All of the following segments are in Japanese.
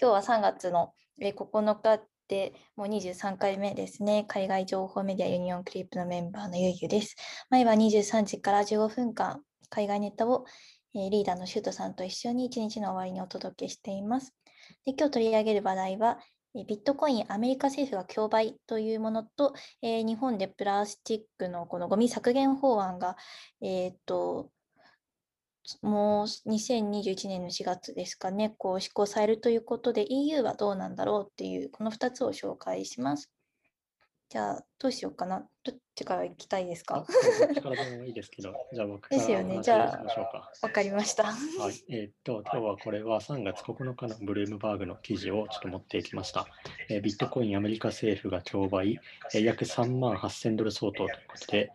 今日は3月の9日でもう23回目ですね。海外情報メディアユニオンクリップのメンバーのゆうゆです。毎晩23時から15分間、海外ネタをリーダーのシュートさんと一緒に一日の終わりにお届けしています。で今日取り上げる話題は、ビットコイン、アメリカ政府が競売というものと、えー、日本でプラスチックのこのゴミ削減法案が、えーともう2021年の4月ですかね、こう施行されるということで EU はどうなんだろうっていう、この2つを紹介します。じゃあ、どうしようかな。どっちから行きたいですか？力でもいいですけど、じゃあ僕ですよね。じゃあ、わかりました。はい。えー、っと、今日はこれは3月9日のブルームバーグの記事をちょっと持ってきました。ビットコインアメリカ政府が競売、約3万8000ドル相当ということで、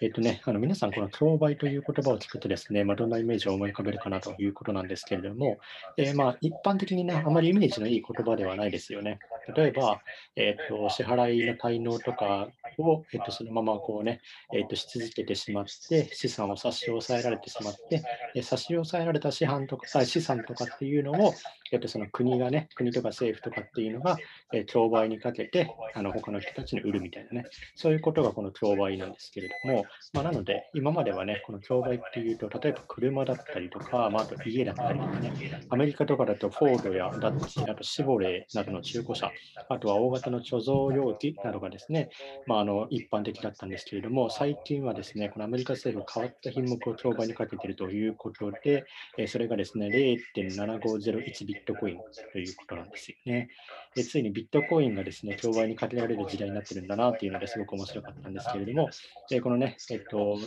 え、っとね、あの皆さんこの競売という言葉を聞くとですね、まあ、どんなイメージを思い浮かべるかなということなんですけれども、えー、まあ一般的にね、あまりイメージのいい言葉ではないですよね。例えば、えっと支払いの滞納とかを、えっとそのままこうね、えー、とし続けてしまって、資産を差し押さえられてしまって、え差し押さえられた資産とか資産とかっていうのを、えー、とその国がね、国とか政府とかっていうのが、えー、競売にかけて、あの他の人たちに売るみたいなね、そういうことがこの競売なんですけれども、まあ、なので、今まではね、この競売っていうと、例えば車だったりとか、まあ、あと家だったりとかね、アメリカとかだとフォードやダッチ、あとシボレーなどの中古車、あとは大型の貯蔵容器などがですね、まあ、あの一般的だったんですけれども、最近はですね、このアメリカ政府変わった品目を競売にかけているということで、それがですね、0.7501ビットコインということなんですよね。でついにビットコインがですね、競売にかけられる時代になってるんだなっていうのですごく面白かったんですけれども、このね、えっと、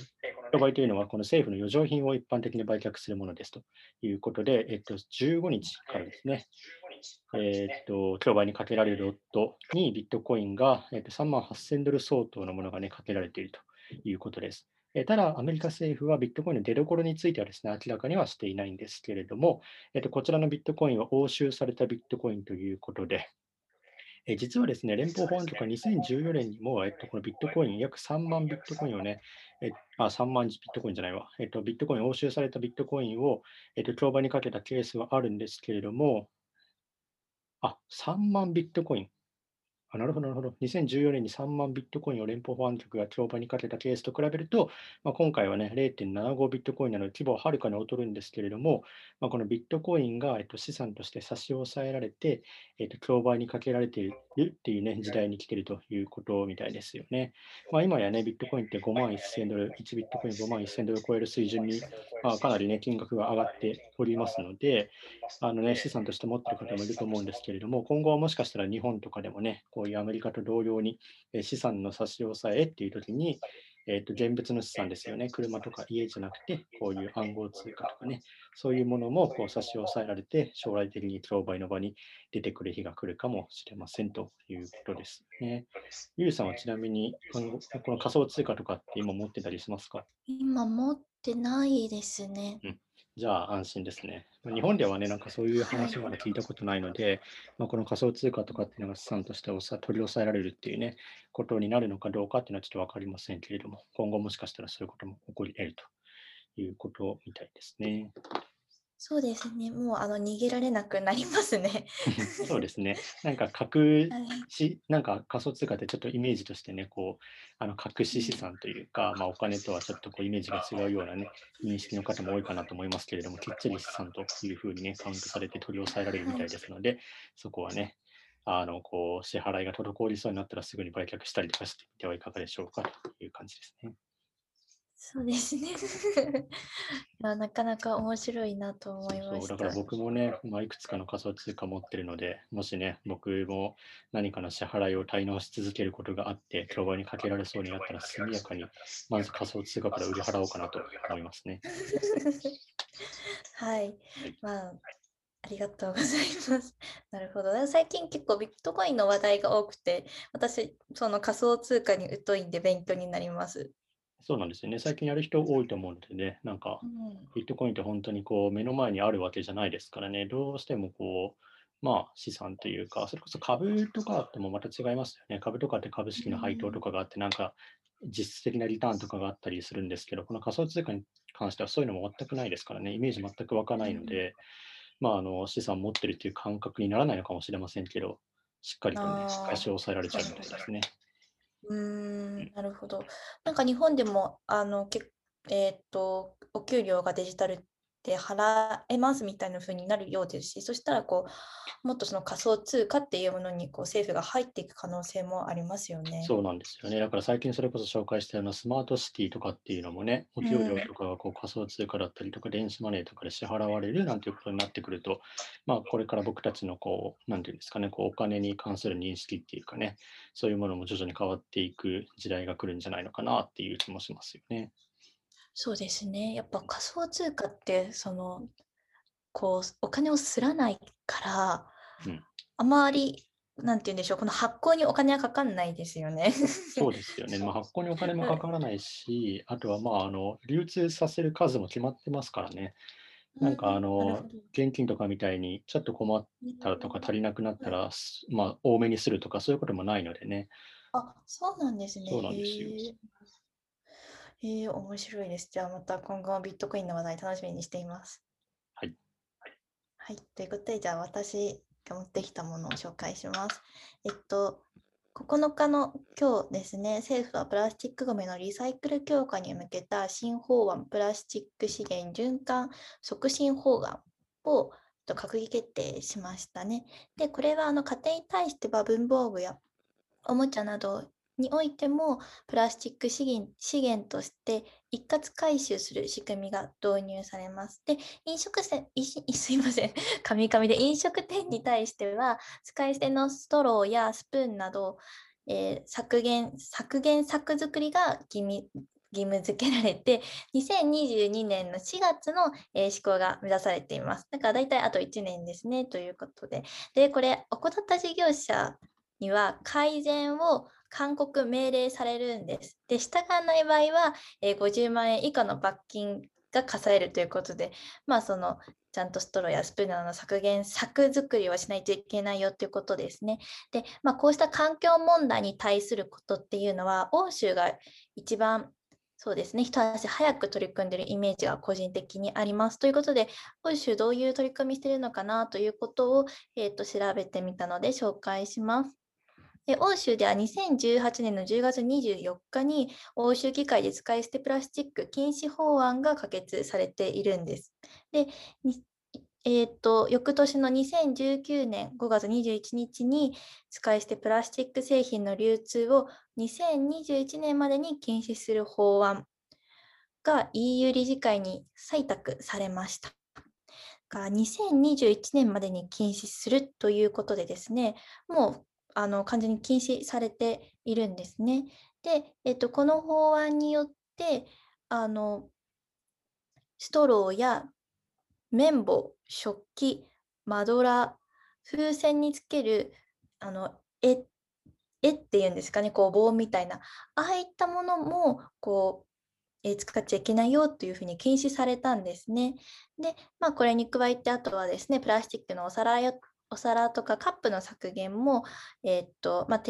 競売というのはこの政府の余剰品を一般的に売却するものですということで、えっと、15日からですね、えっと、競売にかけられるロットにビットコインが、えっと、3万8000ドル相当のものがね、かけられているということです。えただ、アメリカ政府はビットコインの出所についてはですね、明らかにはしていないんですけれども、えっと、こちらのビットコインは押収されたビットコインということで、え実はですね、連邦保安局は2014年にも、えっと、このビットコイン、約3万ビットコインをね、えあ3万ビットコインじゃないわ、えっと、ビットコイン、押収されたビットコインを、えっと、競売にかけたケースはあるんですけれども、あ、3万ビットコイン。あなるほど、なるほど。2014年に3万ビットコインを連邦保安局が競売にかけたケースと比べると、まあ、今回はね、0.75ビットコインなので規模ははるかに劣るんですけれども、まあ、このビットコインが、えっと、資産として差し押さえられて、えっと、競売にかけられているっていうね、時代に来ているということみたいですよね。まあ、今やね、ビットコインって5万1000ドル、1ビットコイン5万1000ドルを超える水準に、まあ、かなりね、金額が上がっておりますので、あのね、資産として持っている方もいると思うんですけれども、今後はもしかしたら日本とかでもね、こういうアメリカと同様に資産の差し押さえっていう時に、えー、と現物の資産ですよね。車とか家じゃなくて、こういう暗号通貨とかね、そういうものもこう差し押さえられて、将来的に競売の場に出てくる日が来るかもしれませんということですね。ゆうさんはちなみにこの、この仮想通貨とかって今持ってたりしますか？今持ってないですね。うんじゃあ安心ですね。日本ではね、なんかそういう話まだ聞いたことないので、まあ、この仮想通貨とかっていうのが資産として取り押さえられるっていうね、ことになるのかどうかっていうのはちょっとわかりませんけれども、今後もしかしたらそういうことも起こり得るということみたいですね。そうですね。もうあの逃げられなくなりますね。そうですね。なんか隠し、なんか仮想通貨ってちょっとイメージとしてね、こう、あの隠し資産というか、まあ、お金とはちょっとこうイメージが違うようなね、認識の方も多いかなと思いますけれども、きっちり資産というふうにね、カウントされて取り押さえられるみたいですので、そこはね、あの、こう、支払いが滞りそうになったらすぐに売却したりとかしてみてはいかがでしょうかという感じですね。そうですね。やなかなか面白いなと思いました。だから僕もね、まあ、いくつかの仮想通貨持ってるので、もしね、僕も何かの支払いを滞納し続けることがあって、競売にかけられそうになったら、速やかにまず仮想通貨から売り払おうかなと思いますね。はい。まあ、ありがとうございます。なるほど。最近結構ビットコインの話題が多くて、私、その仮想通貨に疎いんで勉強になります。そうなんですよね。最近やる人多いと思うのでね、なんか、ビットコインって本当にこう目の前にあるわけじゃないですからね、どうしてもこう、まあ資産というか、それこそ株とかってもまた違いますよね。株とかって株式の配当とかがあって、なんか実質的なリターンとかがあったりするんですけど、この仮想通貨に関してはそういうのも全くないですからね、イメージ全く湧かないので、まあ、あの資産を持ってるという感覚にならないのかもしれませんけど、しっかりとね、しっかり抑えられちゃうみたいですね。うーん、なるほど。なんか日本でも、あの、け、えーっと、お給料がデジタルで払えますみたいな風になるようですし、そしたらこう、もっとその仮想通貨っていうものにこう政府が入っていく可能性もありますよね。そうなんですよね。だから最近それこそ紹介したようなスマートシティとかっていうのもね、お給料とかがこう仮想通貨だったりとか電子マネーとかで支払われるなんていうことになってくると、まあこれから僕たちのこう、なんていうんですかね、こうお金に関する認識っていうかね、そういうものも徐々に変わっていく時代が来るんじゃないのかなっていう気もしますよね。そうですね。やっぱ仮想通貨って、その、こう、お金をすらないから、うんあまり、なんて言うんでしょう、この発行にお金はかかんないですよね。そうですよね。まあ、発行にお金もかからないし、あとはまあ、あの、流通させる数も決まってますからね。なんかあの現金とかみたいにちょっと困ったとか足りなくなったら、すまあ、多めにするとかそういうこともないのでね。あ、そうなんですね。そうなんですよへえへえ面白いです。じゃあまた今後もビットコインの話題楽しみにしています。はい。はい。ということで、じゃあ私が持ってきたものを紹介します。えっと、9日の今日ですね、政府はプラスチックごみのリサイクル強化に向けた新法案、プラスチック資源循環促進法案をえっと閣議決定しましたね。で、これはあの家庭に対しては文房具やおもちゃなどにおいてもプラスチック資源資源として一括回収する仕組みが導入されます。で、飲食店、すいません、カミカミで飲食店に対しては使い捨てのストローやスプーンなど、えー削減、削減策作りが義務義務付けられて、2022年の4月の、えー施行が目指されています。だから大体あと1年ですね、ということで。で、これ、怠った事業者には改善を勧告命令されるんです。で、従わない場合は、えー50万円以下の罰金が課されるということで、まあそのちゃんとストローやスプーンなどの削減策作りはしないといけないよということですね。で、まあこうした環境問題に対することっていうのは、欧州が一番そうですね、一足早く取り組んでるイメージが個人的にあります。ということで、欧州どういう取り組みしてるのかなということを、えーと調べてみたので紹介します。で欧州では2018年の10月24日に欧州議会で使い捨てプラスチック禁止法案が可決されているんです。で、えーと翌年の2019年5月21日に使い捨てプラスチック製品の流通を2021年までに禁止する法案が EU 理事会に採択されました。が2021年までに禁止するということでですね、もうあの完全に禁止されているんですね。で、えっと、この法案によって、あの、ストローや綿棒、食器、マドラー、風船につける、あの、絵、絵っていうんですかね、こう棒みたいな、ああいったものも、こう、えー使っちゃいけないよというふうに禁止されたんですね。で、まあ、これに加えて、あとはですね、プラスチックのお皿やお皿とかカップの削減も、えーっと、まあ、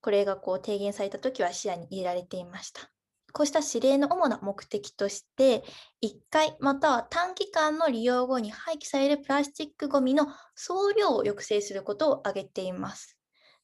これがこう提言された時は視野に入れられていました。こうした指令の主な目的として、1回または短期間の利用後に廃棄されるプラスチックごみの総量を抑制することを挙げています。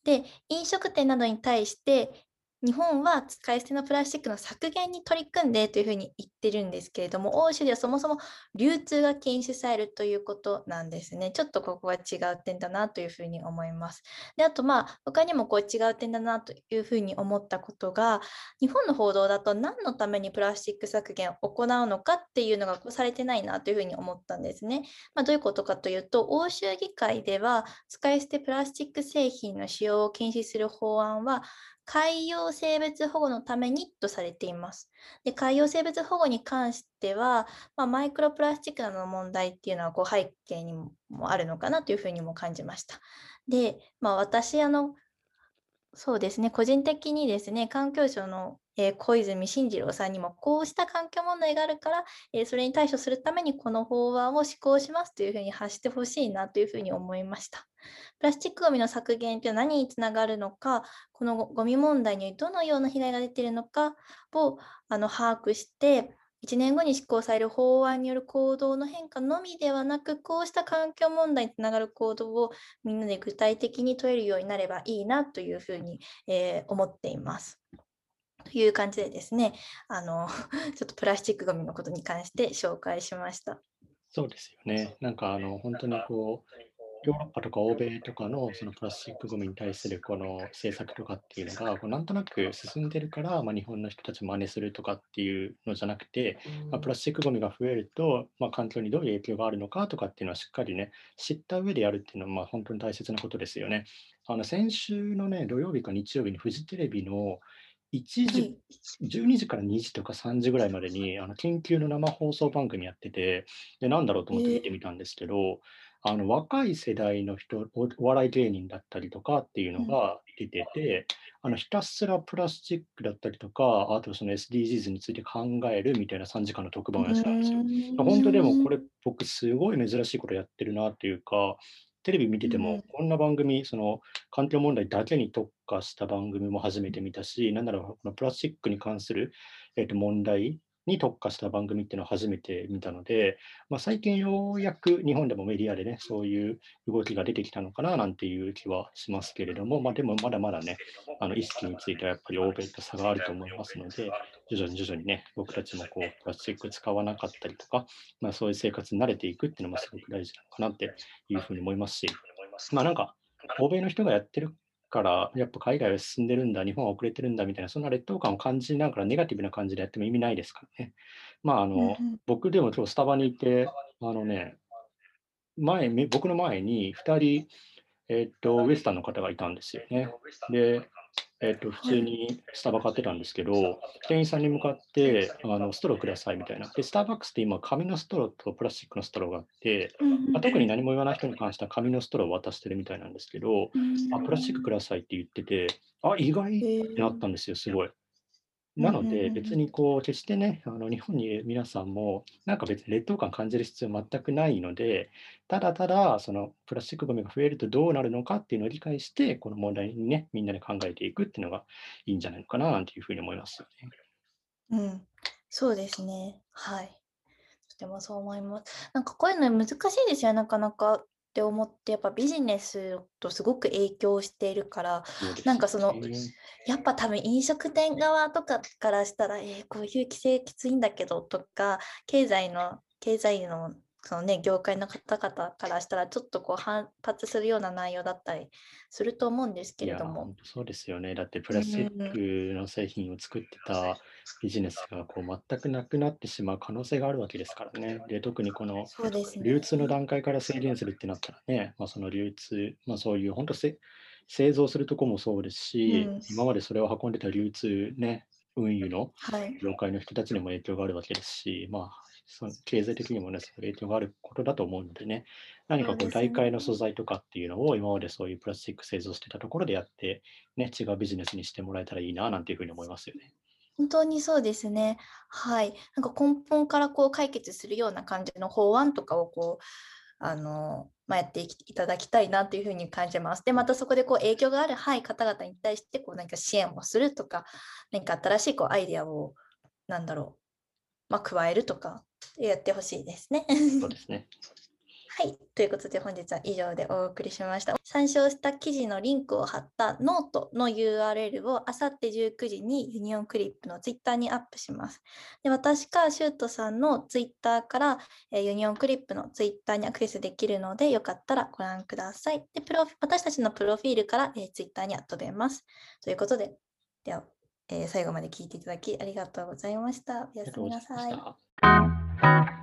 で、飲食店などに対して、日本は使い捨てのプラスチックの削減に取り組んでというふうに言ってるんですけれども、欧州ではそもそも流通が禁止されるということなんですね。ちょっとここは違う点だなというふうに思います。で、あとまあ、他にもこう違う点だなというふうに思ったことが、日本の報道だと何のためにプラスチック削減を行うのかっていうのがこうされてないなというふうに思ったんですね。まあ、どういうことかというと、欧州議会では使い捨てプラスチック製品の使用を禁止する法案は、海洋生物保護のためにとされています。で海洋生物保護に関しては、まあ、マイクロプラスチックなどの問題っていうのはこう背景にもあるのかなというふうにも感じました。で、まあ、私あのそうですね、個人的にですね、環境省の、えー小泉進次郎さんにも、こうした環境問題があるから、えーそれに対処するためにこの法案を施行しますというふうに発してほしいなというふうに思いました。プラスチックごみの削減というのは何につながるのか、このごゴミ問題にどのような被害が出ているのかをあの把握して、1年後に施行される法案による行動の変化のみではなく、こうした環境問題につながる行動をみんなで具体的に問えるようになればいいなというふうに、えー、思っています。という感じでですね、あの ちょっとプラスチックごみのことに関して紹介しました。そうですよね。なんかあの本当にこうヨーロッパとか欧米とかのそのプラスチックごみに対するこの政策とかっていうのが、こうなんとなく進んでるから、まあ、日本の人たち真似するとかっていうのじゃなくて、まあ、プラスチックごみが増えると、まあ、環境にどういう影響があるのかとかっていうのはしっかりね、知った上でやるっていうのは、まあ、本当に大切なことですよね。あの先週のね、土曜日か日曜日にフジテレビの1時、12時から2時とか3時ぐらいまでにあの緊急の生放送番組やってて、で、なんだろうと思って見てみたんですけど、あの若い世代の人お、お笑い芸人だったりとかっていうのが出てて、あのひたすらプラスチックだったりとか、あとその SDGs について考えるみたいな3時間の特番をやってたんですよ。本当でもこれ僕すごい珍しいことやってるなっていうか、テレビ見てても、こんな番組、その環境問題だけに特化した番組も初めて見たし、なんならこのプラスチックに関する、えー、と問題に特化した番組っていうのを初めて見たので、まあ、最近ようやく日本でもメディアでね、そういう動きが出てきたのかななんていう気はしますけれども、まあ、でもまだまだね、あの意識についてはやっぱり欧米と差があると思いますので、徐々に徐々にね、僕たちもこうプラスチック使わなかったりとか、まあ、そういう生活に慣れていくっていうのもすごく大事なのかなっていうふうに思いますし、まあなんか、欧米の人がやってるから、やっぱ海外は進んでるんだ、日本は遅れてるんだみたいな、そんな劣等感を感じながら、ネガティブな感じでやっても意味ないですからね。まあ、あの、僕でも今日スタバにいて、あのね、前、僕の前に2人、えっと、ウエスタンの方がいたんですよね。で、えっと、普通にスタバ買ってたんですけど、店員さんに向かって、あのストローくださいみたいな。で、スターバックスって今、紙のストローとプラスチックのストローがあって、まあ、特に何も言わない人に関しては紙のストローを渡してるみたいなんですけど、あ、プラスチックくださいって言ってて、あ、意外ってなったんですよ、すごい。なので、別にこう、決してね、あの日本にいる皆さんも、なんか別に劣等感感じる必要全くないので、ただただ、そのプラスチックごみが増えるとどうなるのかっていうのを理解して、この問題にね、みんなで考えていくっていうのがいいんじゃないのかな、なんていうふうに思いますよね。うん、そうですね。はい。とてもそう思います。なんかこういうの難しいですよ、なかなか。って思ってやっぱビジネスとすごく影響しているからなんかそのやっぱ多分飲食店側とかからしたら、えー、こういう規制きついんだけどとか経済の経済のそのね業界の方々からしたらちょっとこう反発するような内容だったりすると思うんですけれども。そうですよね。だってプラスチックの製品を作ってたビジネスがこう全くなくなってしまう可能性があるわけですからね。で特にこの流通の段階から制限するってなったらね、まあ、その流通、まあ、そういう本当せ製造するとこもそうですし、うん、今までそれを運んでた流通ね、運輸の業界の人たちにも影響があるわけですし、まあ、その経済的にもね、その影響があることだと思うのでね、何かこう、代替の素材とかっていうのを今までそういうプラスチック製造してたところでやって、ね、違うビジネスにしてもらえたらいいな、なんていうふうに思いますよね。本当にそうですね。はい。なんか根本からこう解決するような感じの法案とかをこう、あの、まあ、やっていただきたいなというふうに感じます。で、またそこでこう影響がある、はい、方々に対してこう何か支援をするとか、何か新しいこうアイデアを、なんだろう、まあ、加えるとかやってほしいですね。そうですね。はい。ということで本日は以上でお送りしました。参照した記事のリンクを貼ったノートの URL をあさって19時にユニオンクリップのツイッターにアップします。で私かシュートさんのツイッターから、えユニオンクリップのツイッターにアクセスできるのでよかったらご覧ください。でプロ私たちのプロフィールから、えツイッターには飛べます。ということで、では、えー、最後まで聞いていただきありがとうございました。おやすみなさい。Thank you.